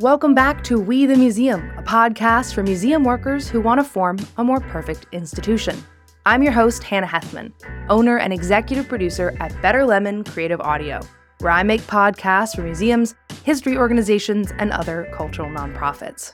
Welcome back to We the Museum, a podcast for museum workers who want to form a more perfect institution. I'm your host, Hannah Hethmon, owner and executive producer at Better Lemon Creative Audio, where I make podcasts for museums, history organizations, and other cultural nonprofits.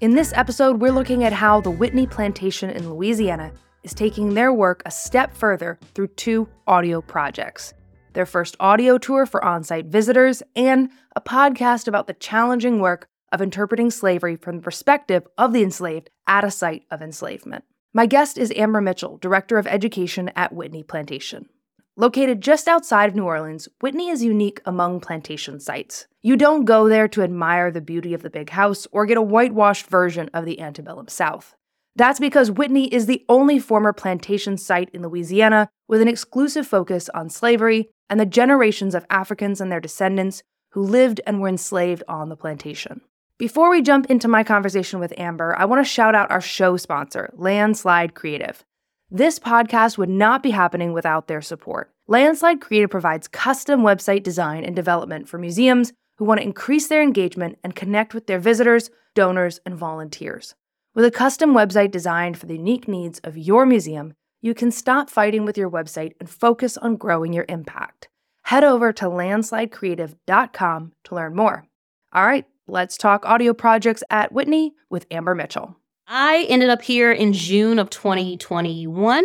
In this episode, we're looking at how the Whitney Plantation in Louisiana is taking their work a step further through two audio projects their first audio tour for on site visitors, and a podcast about the challenging work of interpreting slavery from the perspective of the enslaved at a site of enslavement. My guest is Amber Mitchell, Director of Education at Whitney Plantation. Located just outside of New Orleans, Whitney is unique among plantation sites. You don't go there to admire the beauty of the big house or get a whitewashed version of the antebellum South. That's because Whitney is the only former plantation site in Louisiana with an exclusive focus on slavery and the generations of Africans and their descendants who lived and were enslaved on the plantation. Before we jump into my conversation with Amber, I want to shout out our show sponsor, Landslide Creative. This podcast would not be happening without their support. Landslide Creative provides custom website design and development for museums who want to increase their engagement and connect with their visitors, donors, and volunteers. With a custom website designed for the unique needs of your museum, you can stop fighting with your website and focus on growing your impact. Head over to landslidecreative.com to learn more. All right, let's talk audio projects at Whitney with Amber Mitchell. I ended up here in June of 2021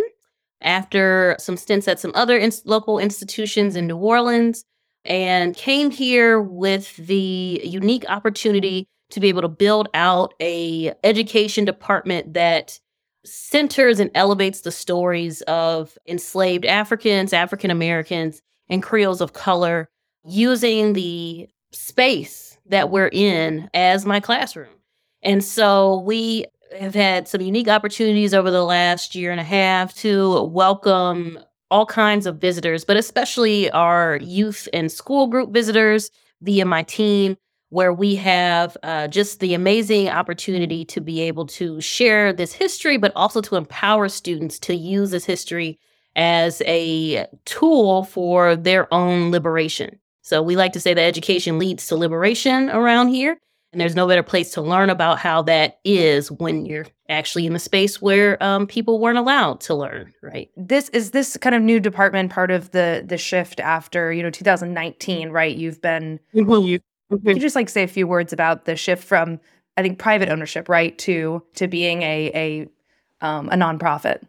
after some stints at some other in- local institutions in New Orleans and came here with the unique opportunity to be able to build out a education department that centers and elevates the stories of enslaved Africans, African Americans, and Creoles of color using the space that we're in as my classroom. And so we have had some unique opportunities over the last year and a half to welcome all kinds of visitors, but especially our youth and school group visitors via my team where we have uh, just the amazing opportunity to be able to share this history, but also to empower students to use this history as a tool for their own liberation. So we like to say that education leads to liberation around here. And there's no better place to learn about how that is when you're actually in the space where um, people weren't allowed to learn, right? This is this kind of new department part of the the shift after you know 2019, right? You've been mm-hmm. Can you just like say a few words about the shift from I think private ownership, right, to to being a a um, a nonprofit?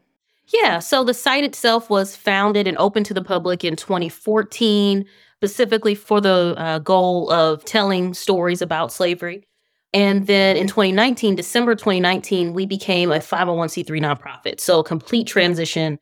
Yeah. So the site itself was founded and open to the public in 2014, specifically for the uh, goal of telling stories about slavery. And then in 2019, December 2019, we became a 501c3 nonprofit. So a complete transition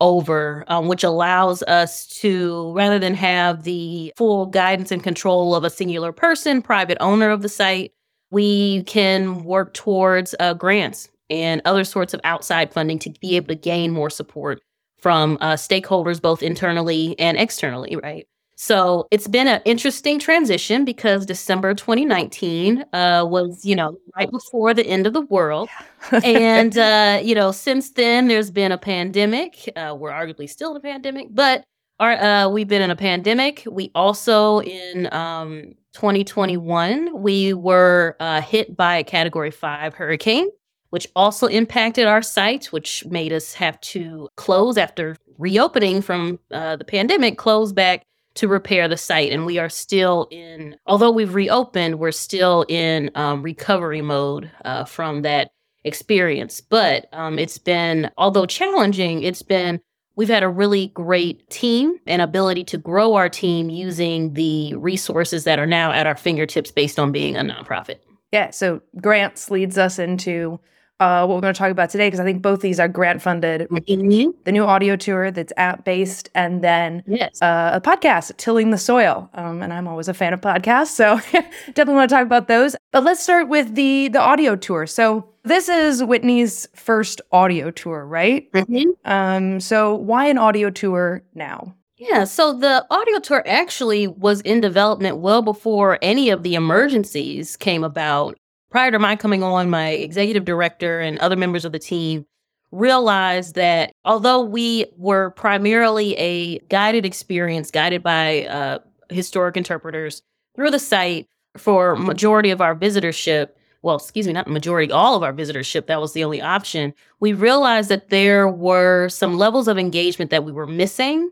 over, um, which allows us to, rather than have the full guidance and control of a singular person, private owner of the site, we can work towards uh, grants and other sorts of outside funding to be able to gain more support from uh, stakeholders, both internally and externally, right? So it's been an interesting transition because December 2019 uh, was, you know, right before the end of the world. and, uh, you know, since then there's been a pandemic. Uh, we're arguably still in a pandemic, but our, uh, we've been in a pandemic. We also, in um, 2021, we were uh, hit by a category five hurricane, which also impacted our site, which made us have to close after reopening from uh, the pandemic, close back to repair the site. And we are still in, although we've reopened, we're still in um, recovery mode uh, from that experience. But um, it's been, although challenging, it's been, we've had a really great team and ability to grow our team using the resources that are now at our fingertips based on being a nonprofit. Yeah. So grants leads us into uh, what we're going to talk about today because I think both these are grant funded. Mm-hmm. The new audio tour that's app based, and then yes. uh, a podcast, Tilling the Soil. Um, and I'm always a fan of podcasts, so definitely want to talk about those. But let's start with the the audio tour. So this is Whitney's first audio tour, right? Mm-hmm. Um, so why an audio tour now? Yeah, so the audio tour actually was in development well before any of the emergencies came about prior to my coming on, my executive director and other members of the team realized that although we were primarily a guided experience, guided by uh, historic interpreters through the site for majority of our visitorship well, excuse me, not majority, all of our visitorship, that was the only option. We realized that there were some levels of engagement that we were missing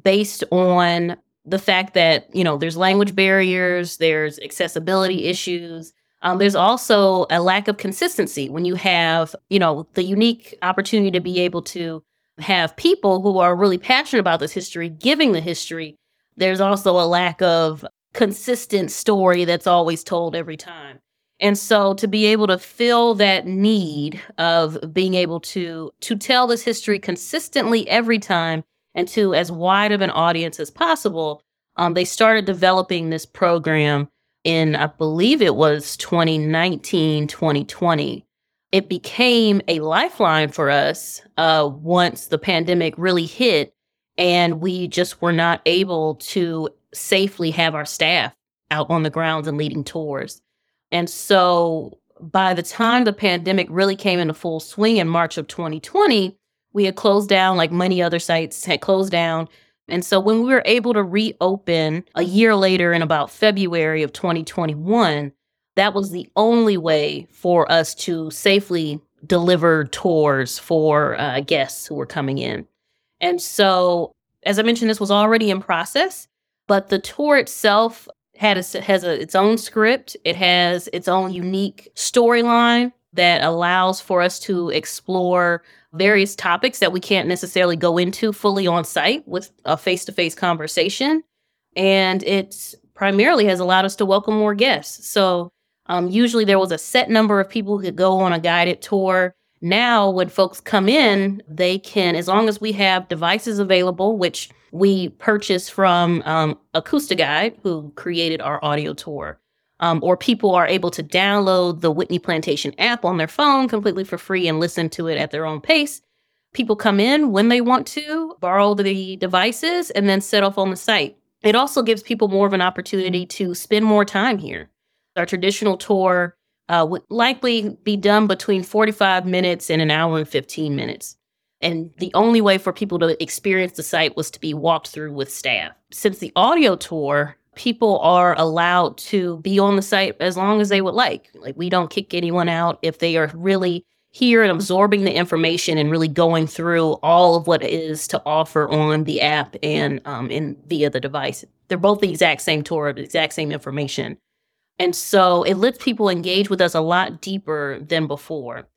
based on the fact that, you know, there's language barriers, there's accessibility issues. Um, there's also a lack of consistency when you have, you know, the unique opportunity to be able to have people who are really passionate about this history giving the history. There's also a lack of consistent story that's always told every time. And so to be able to fill that need of being able to to tell this history consistently every time and to as wide of an audience as possible, um, they started developing this program in I believe it was 2019, 2020. It became a lifeline for us uh, once the pandemic really hit, and we just were not able to safely have our staff out on the grounds and leading tours. And so by the time the pandemic really came into full swing in March of 2020, we had closed down, like many other sites had closed down. And so when we were able to reopen a year later in about February of 2021, that was the only way for us to safely deliver tours for uh, guests who were coming in. And so, as I mentioned, this was already in process, but the tour itself had a, has a, its own script. It has its own unique storyline that allows for us to explore various topics that we can't necessarily go into fully on site with a face to face conversation. And it primarily has allowed us to welcome more guests. So, um, usually there was a set number of people who could go on a guided tour. Now, when folks come in, they can, as long as we have devices available, which we purchase from um, Acoustiguide, who created our audio tour. Um, or people are able to download the Whitney Plantation app on their phone completely for free and listen to it at their own pace. People come in when they want to, borrow the devices, and then set off on the site. It also gives people more of an opportunity to spend more time here. Our traditional tour uh, would likely be done between 45 minutes and an hour and 15 minutes. And the only way for people to experience the site was to be walked through with staff. Since the audio tour, people are allowed to be on the site as long as they would like. Like we don't kick anyone out if they are really here and absorbing the information and really going through all of what is to offer on the app and um, in via the device. They're both the exact same tour, the exact same information. And so it lets people engage with us a lot deeper than before.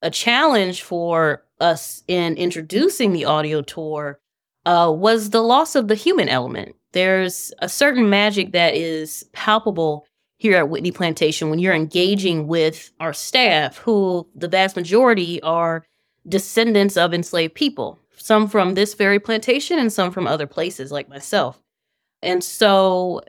A challenge for us in introducing the audio tour uh, was the loss of the human element. There's a certain magic that is palpable here at Whitney Plantation when you're engaging with our staff, who the vast majority are descendants of enslaved people, some from this very plantation and some from other places like myself. And so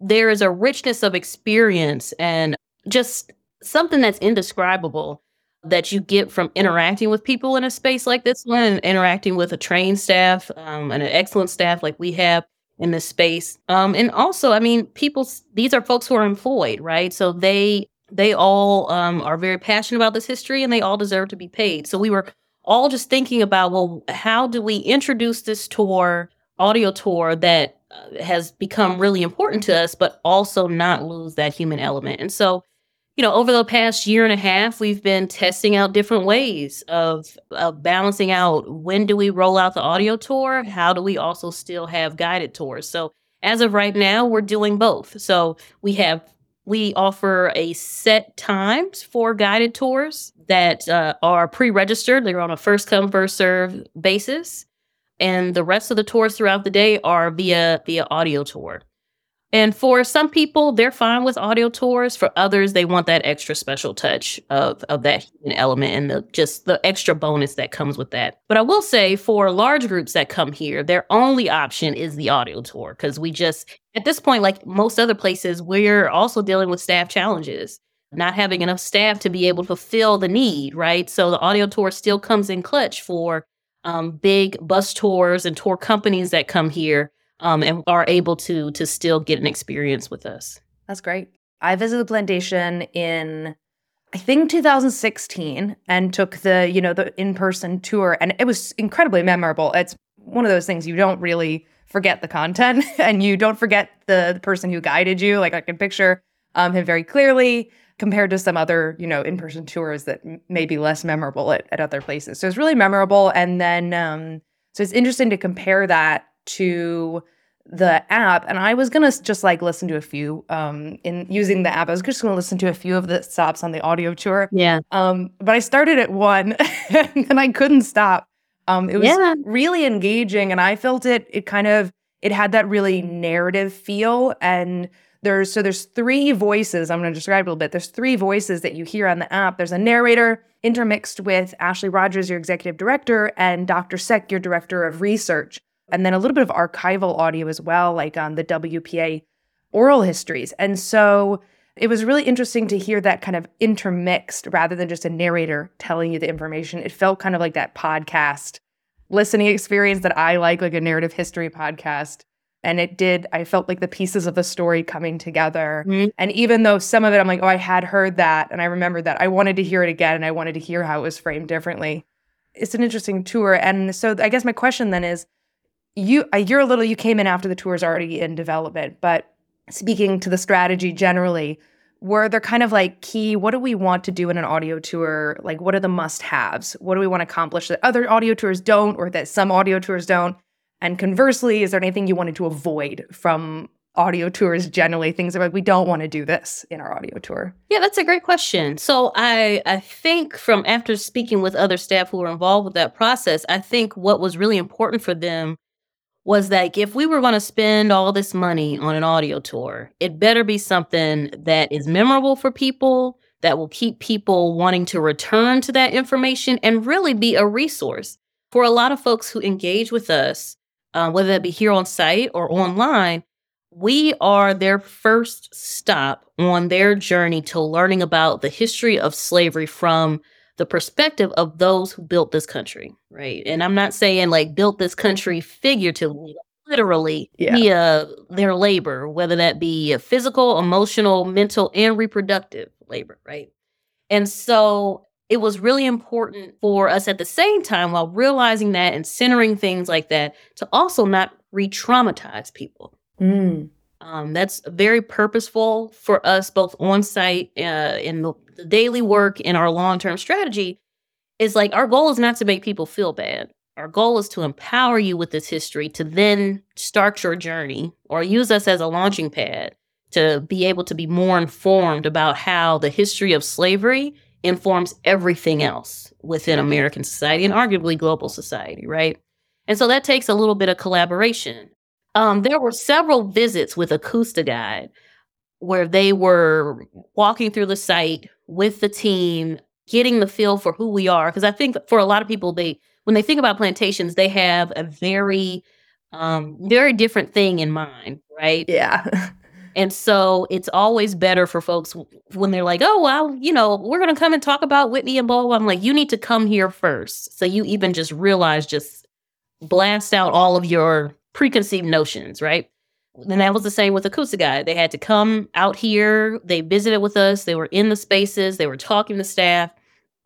there is a richness of experience and just something that's indescribable that you get from interacting with people in a space like this one and interacting with a trained staff um, and an excellent staff like we have in this space. Um, and also i mean people these are folks who are employed right? So they they all um, are very passionate about this history and they all deserve to be paid. So we were all just thinking about well how do we introduce this tour audio tour that uh, has become really important to us but also not lose that human element. And so you know, over the past year and a half, we've been testing out different ways of, of balancing out when do we roll out the audio tour? How do we also still have guided tours? So, as of right now, we're doing both. So, we have we offer a set times for guided tours that uh, are pre-registered. They're on a first come first serve basis, and the rest of the tours throughout the day are via via audio tour. And for some people, they're fine with audio tours. For others, they want that extra special touch of, of that human element and the, just the extra bonus that comes with that. But I will say for large groups that come here, their only option is the audio tour because we just, at this point, like most other places, we're also dealing with staff challenges, not having enough staff to be able to fulfill the need, right? So the audio tour still comes in clutch for um, big bus tours and tour companies that come here um, and are able to to still get an experience with us. That's great. I visited the plantation in I think 2016 and took the, you know, the in-person tour and it was incredibly memorable. It's one of those things you don't really forget the content and you don't forget the, the person who guided you. Like I can picture um, him very clearly compared to some other, you know, in-person tours that m- may be less memorable at, at other places. So it's really memorable. And then, um, so it's interesting to compare that to the app. And I was gonna just like listen to a few um, in using the app. I was just gonna listen to a few of the stops on the audio tour. Yeah. Um, but I started at one and I couldn't stop. Um, it was Yeah. really engaging, and I felt it. It kind of it had that really narrative feel, and there's so there's three voices. I'm going to describe a little bit. There's three voices that you hear on the app. There's a narrator intermixed with Ashley Rogers, your executive director, and Dr. Seck, your director of research, and then a little bit of archival audio as well, like on the WPA oral histories. And so it was really interesting to hear that kind of intermixed rather than just a narrator telling you the information. It felt kind of like that podcast listening experience that I like, like a narrative history podcast. And it did, I felt like the pieces of the story coming together. Mhm. And even though some of it, I'm like, oh, I had heard that and I remembered that, I wanted to hear it again and I wanted to hear how it was framed differently. It's an interesting tour. And so I guess my question then is you, a year a little, you came in after the tour is already in development, but speaking to the strategy generally, were there kind of like key what do we want to do in an audio tour? Like what are the must haves what do we want to accomplish that other audio tours don't or that some audio tours don't? And conversely is there anything you wanted to avoid from audio tours generally? Things like we don't want to do this in our audio tour. Yeah, that's a great question. So I I think from after speaking with other staff who were involved with that process, I think what was really important for them was that if we were going to spend all this money on an audio tour, it better be something that is memorable for people, that will keep people wanting to return to that information and really be a resource for a lot of folks who engage with us, uh, whether that be here on site or online. We are their first stop on their journey to learning about the history of slavery from the perspective of those who built this country, right? And I'm not saying like built this country figuratively, literally Yeah. via their labor, whether that be physical, emotional, mental, and reproductive labor, right? And so it was really important for us at the same time, while realizing that and centering things like that, to also not re traumatize people. mm. Um, that's very purposeful for us, both on site uh, in the, the daily work in our long term strategy. Is like our goal is not to make people feel bad. Our goal is to empower you with this history to then start your journey or use us as a launching pad to be able to be more informed about how the history of slavery informs everything else within American society and arguably global society, right? And so that takes a little bit of collaboration. Um, there were several visits with Acoustiguide where they were walking through the site with the team, getting the feel for who we are. Because I think for a lot of people, they when they think about plantations, they have a very, um, very different thing in mind, right? yeah And so it's always better for folks when they're like, oh, well, you know, we're going to come and talk about Whitney and blah, blah, blah. I'm like, you need to come here first. So you even just realize, just blast out all of your preconceived notions, right? And that was the same with Acoustiguide. They had to come out here. They visited with us. They were in the spaces. They were talking to staff.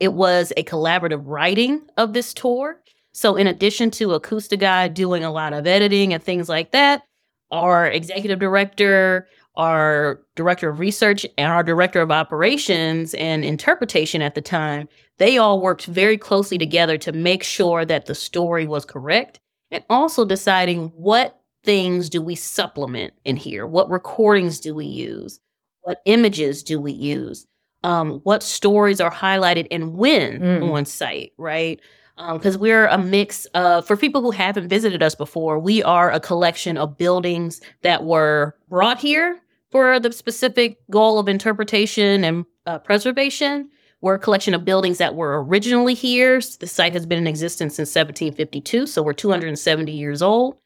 It was a collaborative writing of this tour. So in addition to Acoustiguide doing a lot of editing and things like that, our executive director, our director of research, and our director of operations and interpretation at the time, they all worked very closely together to make sure that the story was correct and also deciding what things do we supplement in here? What recordings do we use? What images do we use? Um, what stories are highlighted and when Mm. on site, right? Because we're a mix of, for people who haven't visited us before, we are a collection of buildings that were brought here for the specific goal of interpretation and uh, preservation. We're a collection of buildings that were originally here. The site has been in existence since 1752, so we're 270 years old.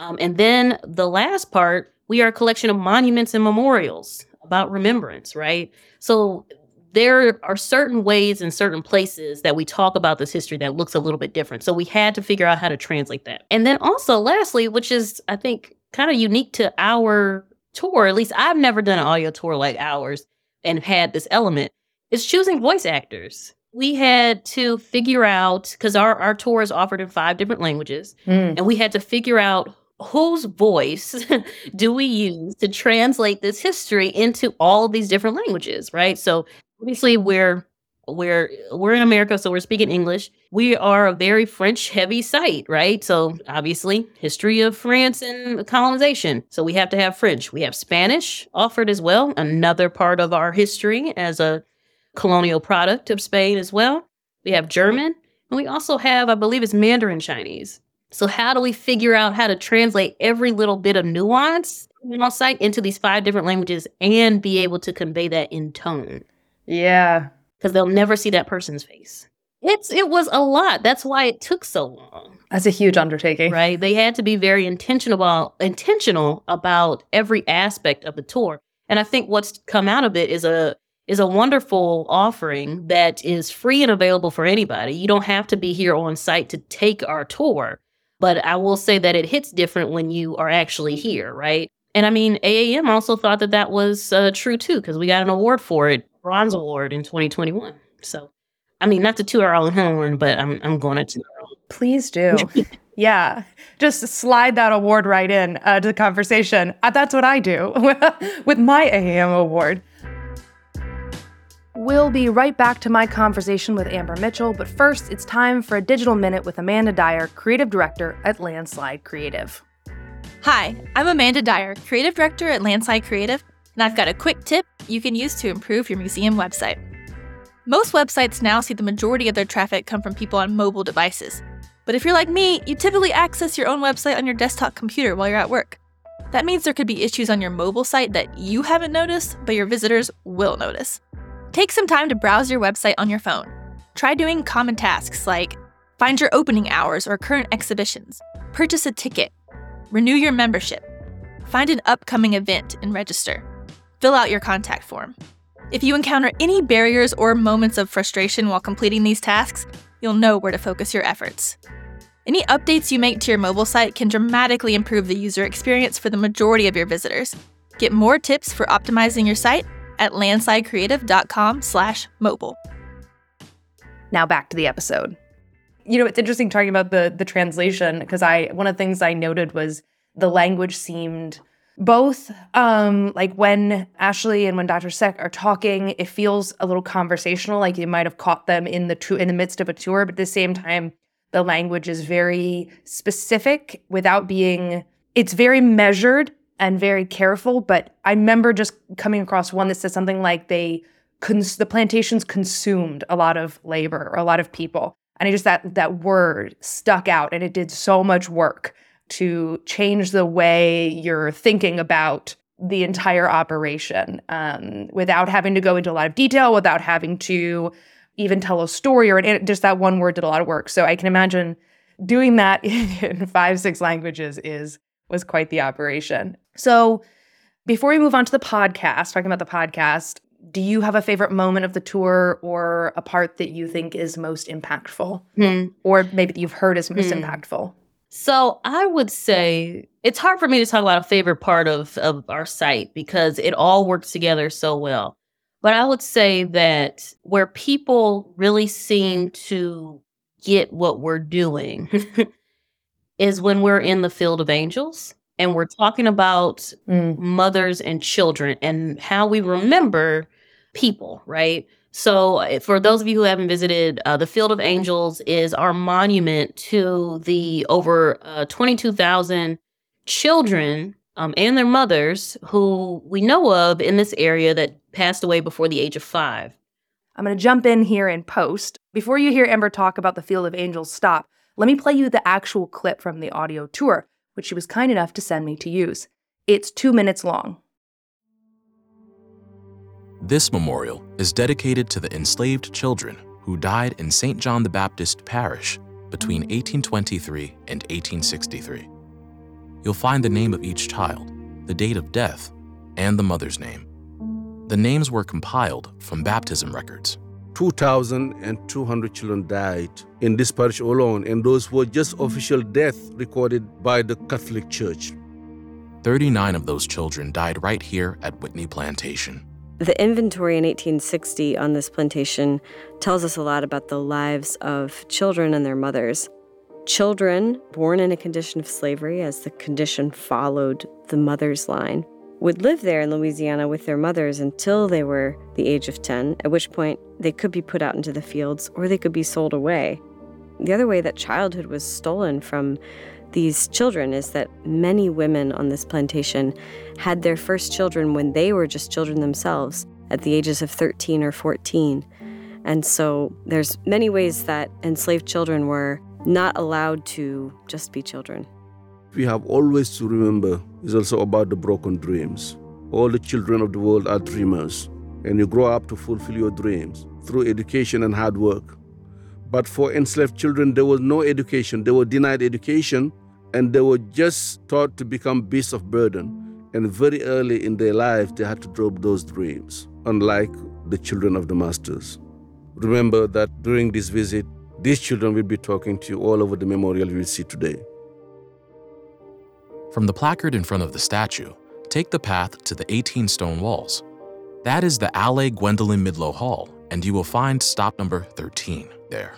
Um, and then the last part, we are a collection of monuments and memorials about remembrance, right? So there are certain ways and certain places that we talk about this history that looks a little bit different. So we had to figure out how to translate that. And then also, lastly, which is, I think, kind of unique to our tour, at least I've never done an audio tour like ours and had this element, is choosing voice actors. we had to figure out because our, our tour is offered in five different languages, Mm. and we had to figure out whose voice do we use to translate this history into all these different languages, right? So obviously we're we're we're in America, so we're speaking English. We are a very French heavy site, right? So obviously history of France and colonization. So we have to have French. We have Spanish offered as well, another part of our history as a colonial product of Spain as well. We have German, and we also have, I believe, it's Mandarin Chinese. So how do we figure out how to translate every little bit of nuance on site into these five different languages and be able to convey that in tone? Yeah. Because they'll never see that person's face. It's it was a lot. That's why it took so long. That's a huge undertaking. Right? They had to be very intentional about intentional about every aspect of the tour. And I think what's come out of it is a is a wonderful offering that is free and available for anybody. You don't have to be here on site to take our tour. But I will say that it hits different when you are actually here, right? And I mean, AAM also thought that that was uh, true too, because we got an award for it, bronze award in 2021. So, I mean, not to toot our own horn, but I'm I'm going to toot our own. Please do. yeah. Just slide that award right in uh, to the conversation. Uh, that's what I do with my AAM award. We'll be right back to my conversation with Amber Mitchell, but first, it's time for a digital minute with Amanda Dyer, creative director at Landslide Creative. Hi, I'm Amanda Dyer, creative director at Landslide Creative, and I've got a quick tip you can use to improve your museum website. Most websites now see the majority of their traffic come from people on mobile devices. But if you're like me, you typically access your own website on your desktop computer while you're at work. That means there could be issues on your mobile site that you haven't noticed, but your visitors will notice. Take some time to browse your website on your phone. Try doing common tasks like find your opening hours or current exhibitions, purchase a ticket, renew your membership, find an upcoming event and register, fill out your contact form. If you encounter any barriers or moments of frustration while completing these tasks, you'll know where to focus your efforts. Any updates you make to your mobile site can dramatically improve the user experience for the majority of your visitors. Get more tips for optimizing your site at landslidecreative.com/mobile. Now back to the episode. You know, it's interesting talking about the the translation because I one of the things I noted was the language seemed both um like when Ashley and when Dr. Seck are talking, it feels a little conversational, like you might have caught them in the tu- in the midst of a tour, but at the same time, the language is very specific without being it's very measured and very careful. But I remember just coming across one that says something like they cons- the plantations consumed a lot of labor or a lot of people. And I just that that word stuck out and it did so much work to change the way you're thinking about the entire operation um, without having to go into a lot of detail, without having to even tell a story or an, just that one word did a lot of work. So I can imagine doing that in five, six languages is was quite the operation. So before we move on to the podcast, talking about the podcast, do you have a favorite moment of the tour or a part that you think is most impactful? Hmm. Or maybe that you've heard is most Hmm. impactful? So I would say it's hard for me to talk about a favorite part of, of our site because it all works together so well. But I would say that where people really seem to get what we're doing is when we're in the field of angels and we're talking about Mm. mothers and children and how we remember people, right? So, uh, for those of you who haven't visited, uh, the Field of Angels is our monument to the over uh, 22,000 children um, and their mothers who we know of in this area that passed away before the age of five. I'm going to jump in here and post. Before you hear Amber talk about the Field of Angels stop, let me play you the actual clip from the audio tour, which she was kind enough to send me to use. It's two minutes long. This memorial is dedicated to the enslaved children who died in St. John the Baptist Parish between 1823 and 1863. You'll find the name of each child, the date of death, and the mother's name. The names were compiled from baptism records. 2,200 children died in this parish alone, and those were just official deaths recorded by the Catholic Church. 39 of those children died right here at Whitney Plantation. The inventory in 1860 on this plantation tells us a lot about the lives of children and their mothers. Children born in a condition of slavery, as the condition followed the mother's line, would live there in Louisiana with their mothers until they were the age of 10, at which point they could be put out into the fields or they could be sold away. The other way that childhood was stolen from these children is that many women on this plantation had their first children when they were just children themselves at the ages of 13 or 14. And so there's many ways that enslaved children were not allowed to just be children. We have always to remember is also about the broken dreams. All the children of the world are dreamers, and you grow up to fulfill your dreams through education and hard work. But for enslaved children, there was no education. They were denied education, and they were just taught to become beasts of burden. And very early in their life, they had to drop those dreams, unlike the children of the masters. Remember that during this visit, these children will be talking to you all over the memorial you will see today. From the placard in front of the statue, take the path to the 18 stone walls. That is the Allée Gwendolyn Midlo Hall, and you will find stop number 13 there.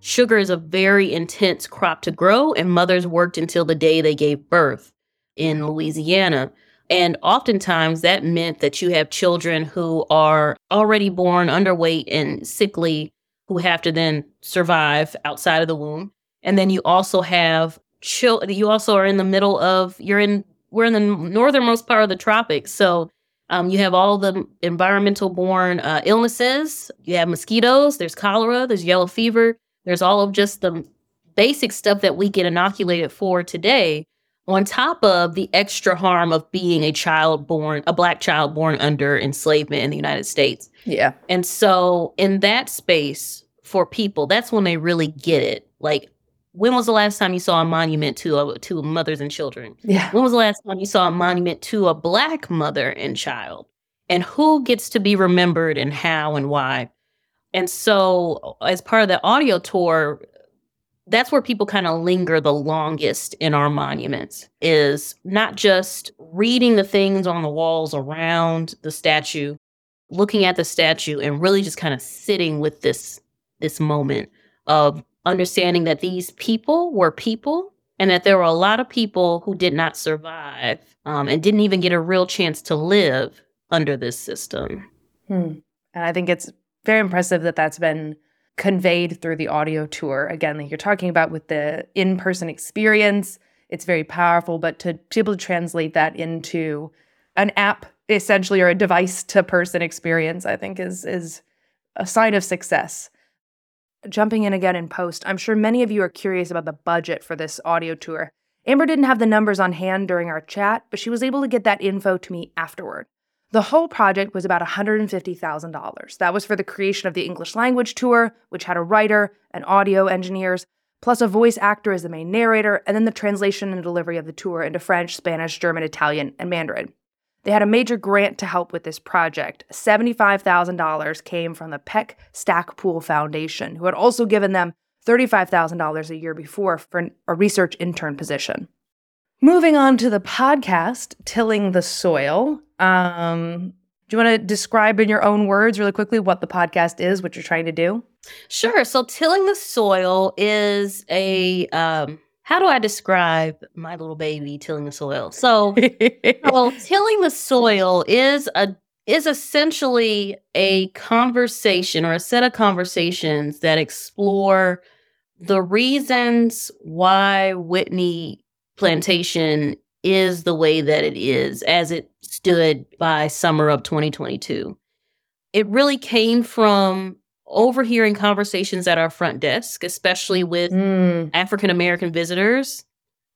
Sugar is a very intense crop to grow, and mothers worked until the day they gave birth in Louisiana. And oftentimes that meant that you have children who are already born underweight and sickly who have to then survive outside of the womb. And then you also have children, you also are in the middle of, you're in, we're in the northernmost part of the tropics. So um, you have all the environmental born uh, illnesses. You have mosquitoes, there's cholera, there's yellow fever, there's all of just the basic stuff that we get inoculated for today on top of the extra harm of being a child born, a black child born under enslavement in the United States. Yeah. And so, in that space for people, that's when they really get it. Like, when was the last time you saw a monument to a, to mothers and children? Yeah. When was the last time you saw a monument to a black mother and child? And who gets to be remembered and how and why? And so, as part of the audio tour, that's where people kind of linger the longest in our monuments is not just reading the things on the walls around the statue looking at the statue and really just kind of sitting with this this moment of understanding that these people were people and that there were a lot of people who did not survive um, and didn't even get a real chance to live under this system hmm. and i think it's very impressive that that's been conveyed through the audio tour. Again, like you're talking about with the in person experience, it's very powerful, but to be able to translate that into an app essentially or a device to person experience, I think is is a sign of success. Jumping in again in post, I'm sure many of you are curious about the budget for this audio tour. Amber didn't have the numbers on hand during our chat, but she was able to get that info to me afterward. The whole project was about $150,000. That was for the creation of the English language tour, which had a writer and audio engineers, plus a voice actor as the main narrator, and then the translation and delivery of the tour into French, Spanish, German, Italian, and Mandarin. They had a major grant to help with this project. $75,000 came from the Peck Stackpoole Foundation, who had also given them $35,000 a year before for a research intern position. Moving on to the podcast, Tilling the Soil. Um, do you want to describe in your own words, really quickly, what the podcast is, what you're trying to do? Sure. So, tilling the soil is a um, how do I describe my little baby tilling the soil? So, well, tilling the soil is a is essentially a conversation or a set of conversations that explore the reasons why Whitney Plantation is the way that it is as it stood by summer of 2022. It really came from overhearing conversations at our front desk, especially with mm. African American visitors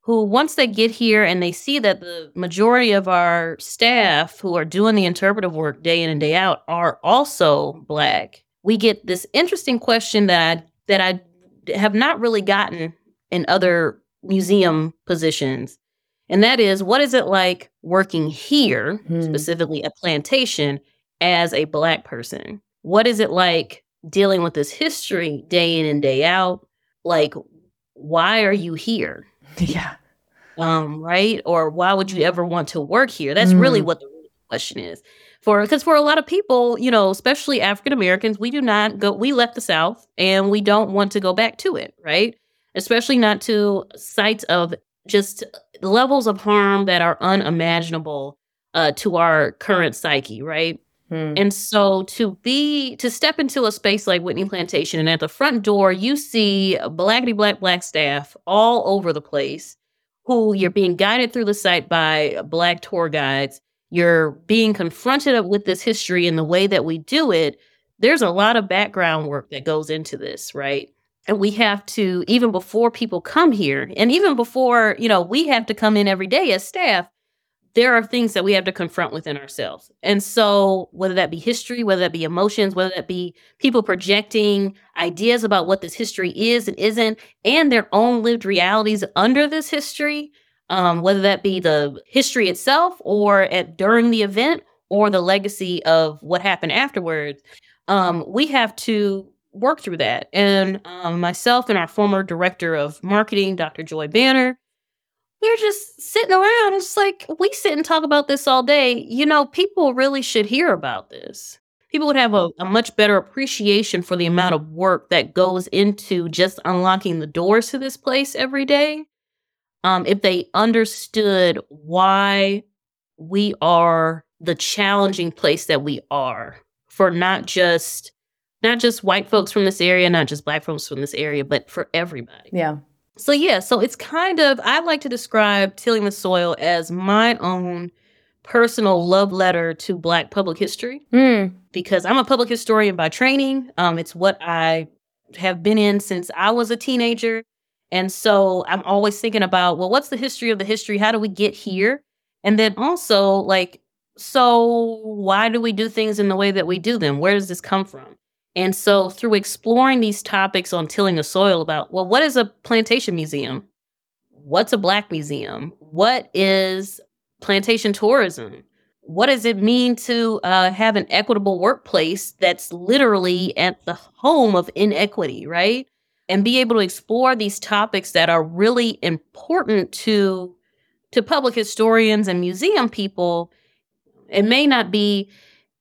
who, once they get here and they see that the majority of our staff who are doing the interpretive work day in and day out are also Black, we get this interesting question that I, that I have not really gotten in other museum positions and that is what is it like working here, hmm. specifically a plantation, as a Black person? What is it like dealing with this history day in and day out? Like, why are you here? Yeah. Um, right? Or why would you ever want to work here? That's really Mm. what the question is. For because for a lot of people, you know, especially African Americans, we do not go we left the South and we don't want to go back to it, right? Especially not to sites of just levels of harm that are unimaginable uh, to our current psyche, right? Hmm. And so to be to step into a space like Whitney Plantation and at the front door you see blackity black black staff all over the place who you're being guided through the site by black tour guides. You're being confronted with this history and the way that we do it. There's a lot of background work that goes into this, right? And we have to even before people come here and even before, you know, we have to come in every day as staff there are things that we have to confront within ourselves. And so, whether that be history, whether that be emotions, whether that be people projecting ideas about what this history is and isn't, and their own lived realities under this history, um, whether that be the history itself or at during the event or the legacy of what happened afterwards, um, we have to work through that. And um, myself and our former director of marketing, Dr. Joy Banner, we're just sitting around. It's like we sit and talk about this all day. You know, people really should hear about this. People would have a, a much better appreciation for the amount of work that goes into just unlocking the doors to this place every day. Um, if they understood why we are the challenging place that we are for not just not just white folks from this area, not just black folks from this area, but for everybody. Yeah. So yeah, so it's kind of I like to describe tilling the soil as my own personal love letter to Black public history Hmm. because I'm a public historian by training. Um, it's what I have been in since I was a teenager, and so I'm always thinking about well, what's the history of the history? How do we get here? And then also like, so why do we do things in the way that we do them? Where does this come from? And so, through exploring these topics on tilling the soil, about, well, what is a plantation museum? What's a Black museum? What is plantation tourism? What does it mean to uh, have an equitable workplace that's literally at the home of inequity, right? And be able to explore these topics that are really important to to public historians and museum people. It may not be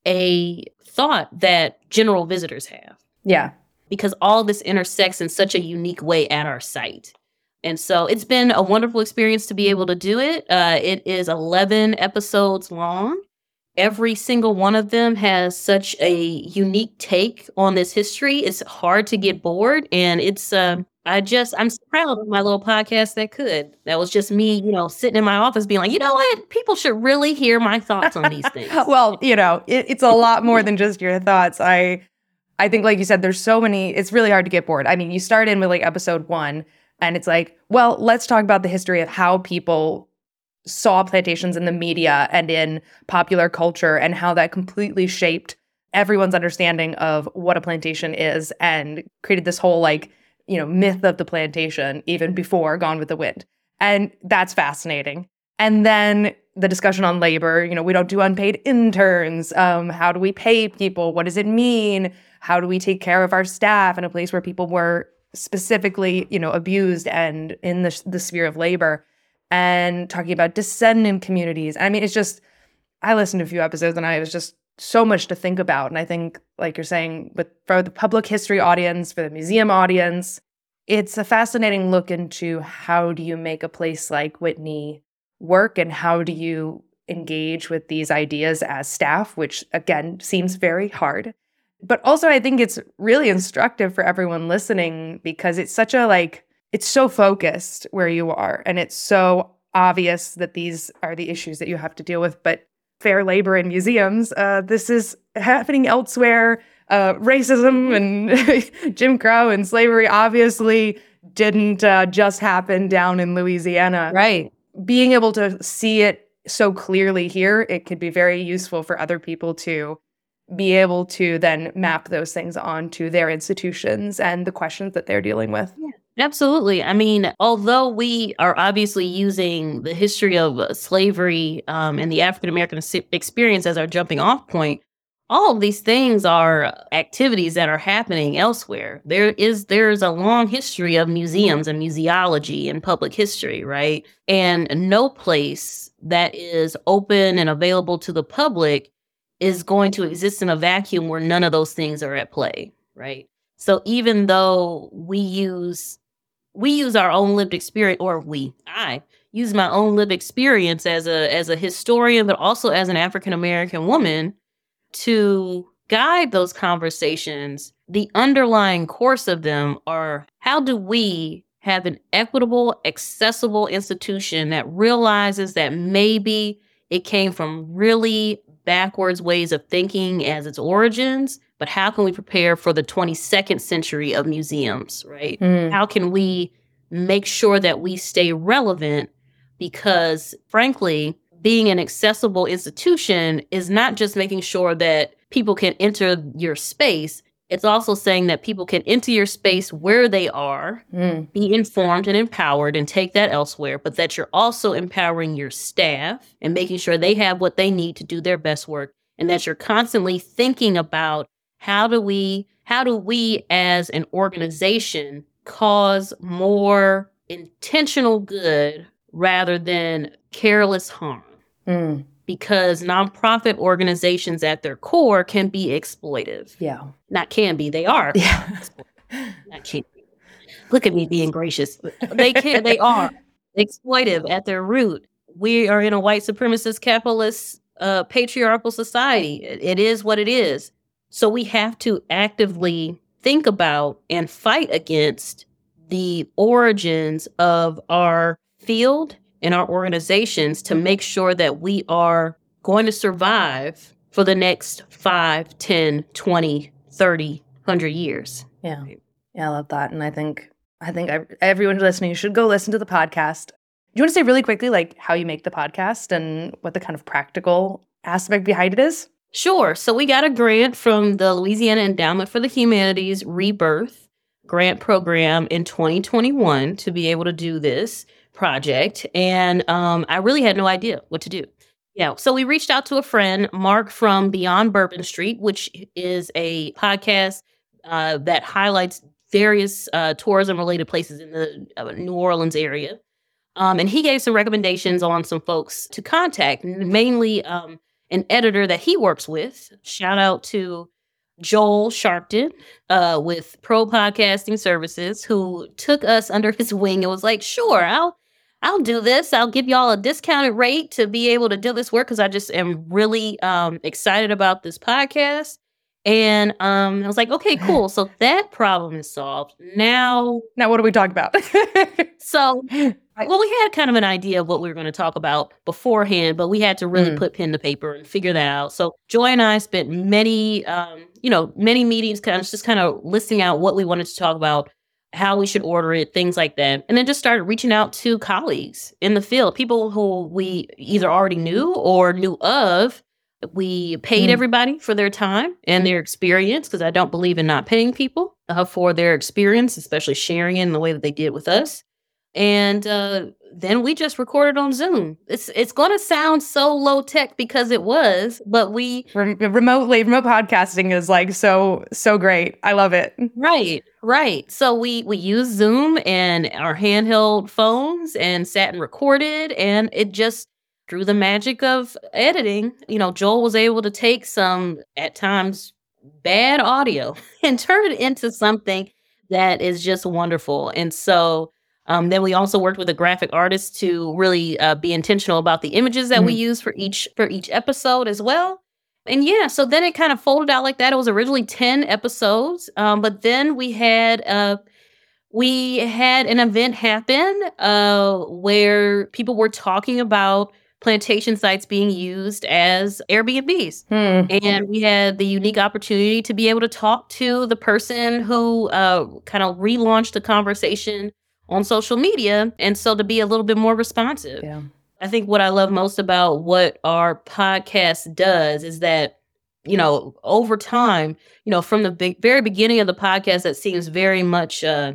a thought that general visitors have Yeah. because all this intersects in such a unique way at our site. And so it's been a wonderful experience to be able to do it. Uh, it is 11 episodes long. Every single one of them has such a unique take on this history. It's hard to get bored. And it's, um, I just, I'm so proud of my little podcast that could. That was just me, you know, sitting in my office being like, you know what? People should really hear my thoughts on these things. well, you know, it, it's a lot more than just your thoughts. I I think like you said there's so many it's really hard to get bored. I mean, you start in with like episode 1 and it's like, well, let's talk about the history of how people saw plantations in the media and in popular culture and how that completely shaped everyone's understanding of what a plantation is and created this whole like, you know, myth of the plantation even before Gone with the Wind. And that's fascinating. And then the discussion on labor, you know, we don't do unpaid interns. Um, how do we pay people? What does it mean? How do we take care of our staff in a place where people were specifically, you know, abused and in the, the sphere of labor? And talking about descendant communities. I mean, it's just, I listened to a few episodes and I was just so much to think about. And I think, like you're saying, with for the public history audience, for the museum audience, it's a fascinating look into how do you make a place like Whitney work and how do you engage with these ideas as staff, which again seems very hard. But also, I think it's really instructive for everyone listening because it's such a like, it's so focused where you are and it's so obvious that these are the issues that you have to deal with. But fair labor in museums, uh, this is happening elsewhere. Uh, racism and Jim Crow and slavery obviously didn't uh, just happen down in Louisiana Right. being able to see it so clearly here, it could be very useful for other people to be able to then map those things onto their institutions and the questions that they're dealing with. Absolutely. I mean, although we are obviously using the history of uh, slavery um, and the African American experience as our jumping off point, all of these things are activities that are happening elsewhere. There is there's a long history of museums and museology and public history, right? And no place that is open and available to the public is going to exist in a vacuum where none of those things are at play, right? So even though we use we use our own lived experience or we I use my own lived experience as a as a historian but also as an African American woman to guide those conversations, the underlying course of them are how do we have an equitable, accessible institution that realizes that maybe it came from really backwards ways of thinking as its origins, but how can we prepare for the 22nd century of museums, right? Mm. How can we make sure that we stay relevant? Because frankly, being an accessible institution is not just making sure that people can enter your space. It's also saying that people can enter your space where they are, mm. be informed and empowered, and take that elsewhere, but that you're also empowering your staff and making sure they have what they need to do their best work, and that you're constantly thinking about how do we how do we as an organization cause more intentional good rather than careless harm Mm. Because nonprofit organizations at their core can be exploitive. Yeah. Not can be, they are. Yeah. Not can be. Look at me being gracious. They can they are exploitive at their root. We are in a white supremacist capitalist uh, patriarchal society. It, it is what it is. So we have to actively think about and fight against the origins of our field and our organizations to mm-hmm. make sure that we are going to survive for the next 5, 10, 20, 30, 100 years. Yeah. Yeah, I love that. And I think I think everyone listening should go listen to the podcast. Do you want to say really quickly like how you make the podcast and what the kind of practical aspect behind it is? Sure. So we got a grant from the Louisiana Endowment for the Humanities Rebirth grant program in 2021 to be able to do this project, and um, I really had no idea what to do. Yeah, so we reached out to a friend, Mark from Beyond Bourbon Street, which is a podcast uh, that highlights various uh, tourism related places in the uh, New Orleans area. Um, and he gave some recommendations on some folks to contact, mainly um, an editor that he works with. Shout out to Joel Sharpton uh, with Pro Podcasting Services, who took us under his wing and was like, "Sure, I'll I'll do this. I'll give y'all a discounted rate to be able to do this work because I just am really um, excited about this podcast. And um, I was like, okay, cool. So that problem is solved. Now, now what do we talk about? so, well, we had kind of an idea of what we were going to talk about beforehand, but we had to really mm. put pen to paper and figure that out. So, Joy and I spent many, um, you know, many meetings, kind of just kind of listing out what we wanted to talk about how we should order it, things like that. And then just started reaching out to colleagues in the field, people who we either already knew or knew of. We paid mm. everybody for their time and their experience because I don't believe in not paying people uh, for their experience, especially sharing it in the way that they did with us. And uh, then we just recorded on Zoom. It's it's going to sound so low tech because it was, but we remotely remote podcasting is like so so great. I love it. Right, right. So we we used Zoom and our handheld phones and sat and recorded, and it just through the magic of editing, you know, Joel was able to take some at times bad audio and turn it into something that is just wonderful. And so um, then we also worked with a graphic artist to really uh, be intentional about the images that mm-hmm. we use for each for each episode as well. And yeah, so then it kind of folded out like that. It was originally ten episodes, um, but then we had uh, we had an event happen uh, where people were talking about plantation sites being used as Airbnbs. Hmm. And we had the unique opportunity to be able to talk to the person who uh, kind of relaunched the conversation on social media. And so to be a little bit more responsive. Yeah. I think what I love most about what our podcast does is that, you know, over time, you know, from the big, very beginning of the podcast, that seems very much uh,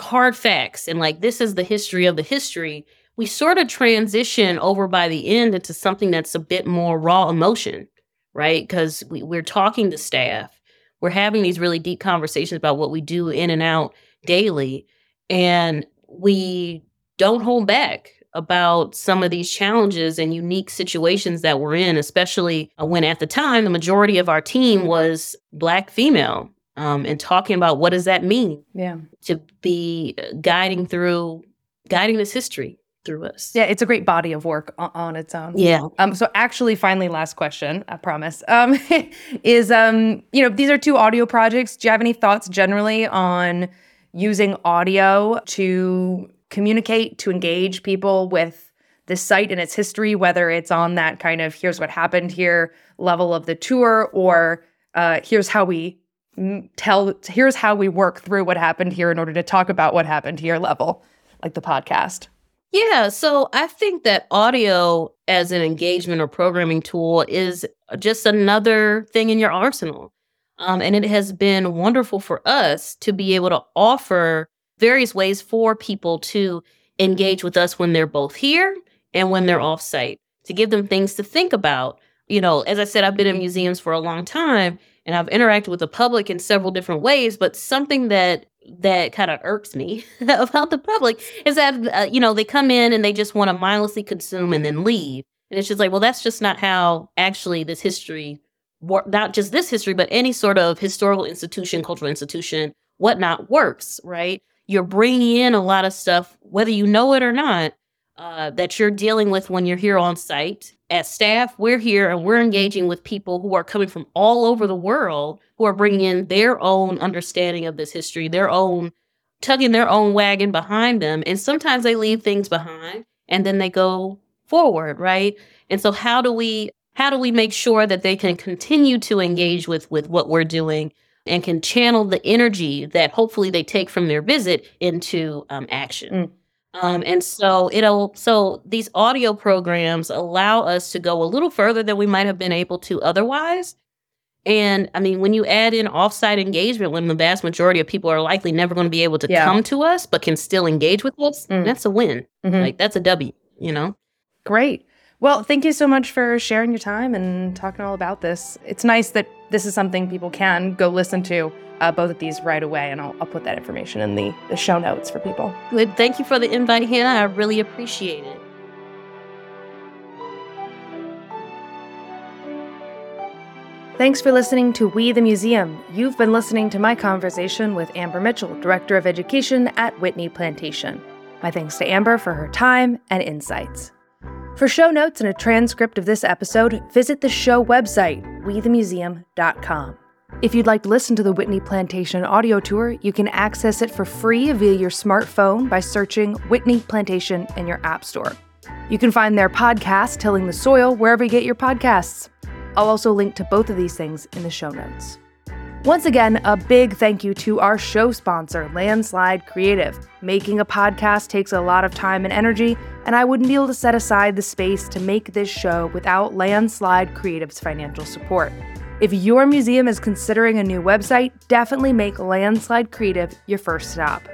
hard facts and like this is the history of the history. We sort of transition over by the end into something that's a bit more raw emotion, right? Because we, we're talking to staff, we're having these really deep conversations about what we do in and out daily, and we don't hold back about some of these challenges and unique situations that we're in, especially uh, when at the time the majority of our team was Black female. Um, and talking about what does that mean Yeah. to be uh, guiding through guiding this history through us. Yeah, it's a great body of work on, on its own. Yeah. Um, so actually, finally, last question, I promise. Um, is um, you know, these are two audio projects. Do you have any thoughts generally on using audio to communicate, to engage people with this site and its history, whether it's on that kind of here's what happened here level of the tour, or uh, here's how we tell, here's how we work through what happened here in order to talk about what happened here level, like the podcast. Yeah, so I think that audio as an engagement or programming tool is just another thing in your arsenal. Um, and it has been wonderful for us to be able to offer various ways for people to engage with us when they're both here and when they're offsite, to give them things to think about. You know, as I said, I've been in museums for a long time and I've interacted with the public in several different ways, but something that that kind of irks me about the public is that uh, you know they come in and they just want to mindlessly consume and then leave. And it's just like well that's just not how actually this history work not just this history but any sort of historical institution cultural institution whatnot works right? You're bringing in a lot of stuff whether you know it or not uh, that you're dealing with when you're here on site as staff we're here and we're engaging with people who are coming from all over the world who are bringing in their own understanding of this history their own tugging their own wagon behind them. And sometimes they leave things behind and then they go forward right? And so how do we how do we make sure that they can continue to engage with with what we're doing and can channel the energy that hopefully they take from their visit into um, action? Mm. Um, and so it'll so these audio programs allow us to go a little further than we might have been able to otherwise. And I mean, when you add in offsite engagement, when the vast majority of people are likely never going to be able to Yeah. come to us, but can still engage with us, Mm. that's a win. Mhm. Like that's a W, you know? Great. Well, thank you so much for sharing your time and talking all about this. It's nice that this is something people can go listen to, uh, both of these right away, and I'll, I'll put that information in the, the show notes for people. Good. Thank you for the invite, Hannah. I really appreciate it. Thanks for listening to We the Museum. You've been listening to my conversation with Amber Mitchell, Director of Education at Whitney Plantation. My thanks to Amber for her time and insights. For show notes and a transcript of this episode, visit the show website, wethemuseum.com. If you'd like to listen to the Whitney Plantation audio tour, you can access it for free via your smartphone by searching Whitney Plantation in your App Store. You can find their podcast, Tilling the Soil, wherever you get your podcasts. I'll also link to both of these things in the show notes. Once again, a big thank you to our show sponsor, Landslide Creative. Making a podcast takes a lot of time and energy, and I wouldn't be able to set aside the space to make this show without Landslide Creative's financial support. If your museum is considering a new website, definitely make Landslide Creative your first stop.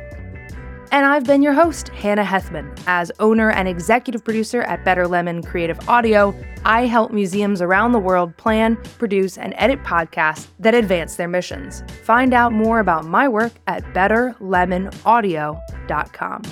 And I've been your host, Hannah Hethmon. As owner and executive producer at Better Lemon Creative Audio, I help museums around the world plan, produce, and edit podcasts that advance their missions. Find out more about my work at betterlemonaudio.com.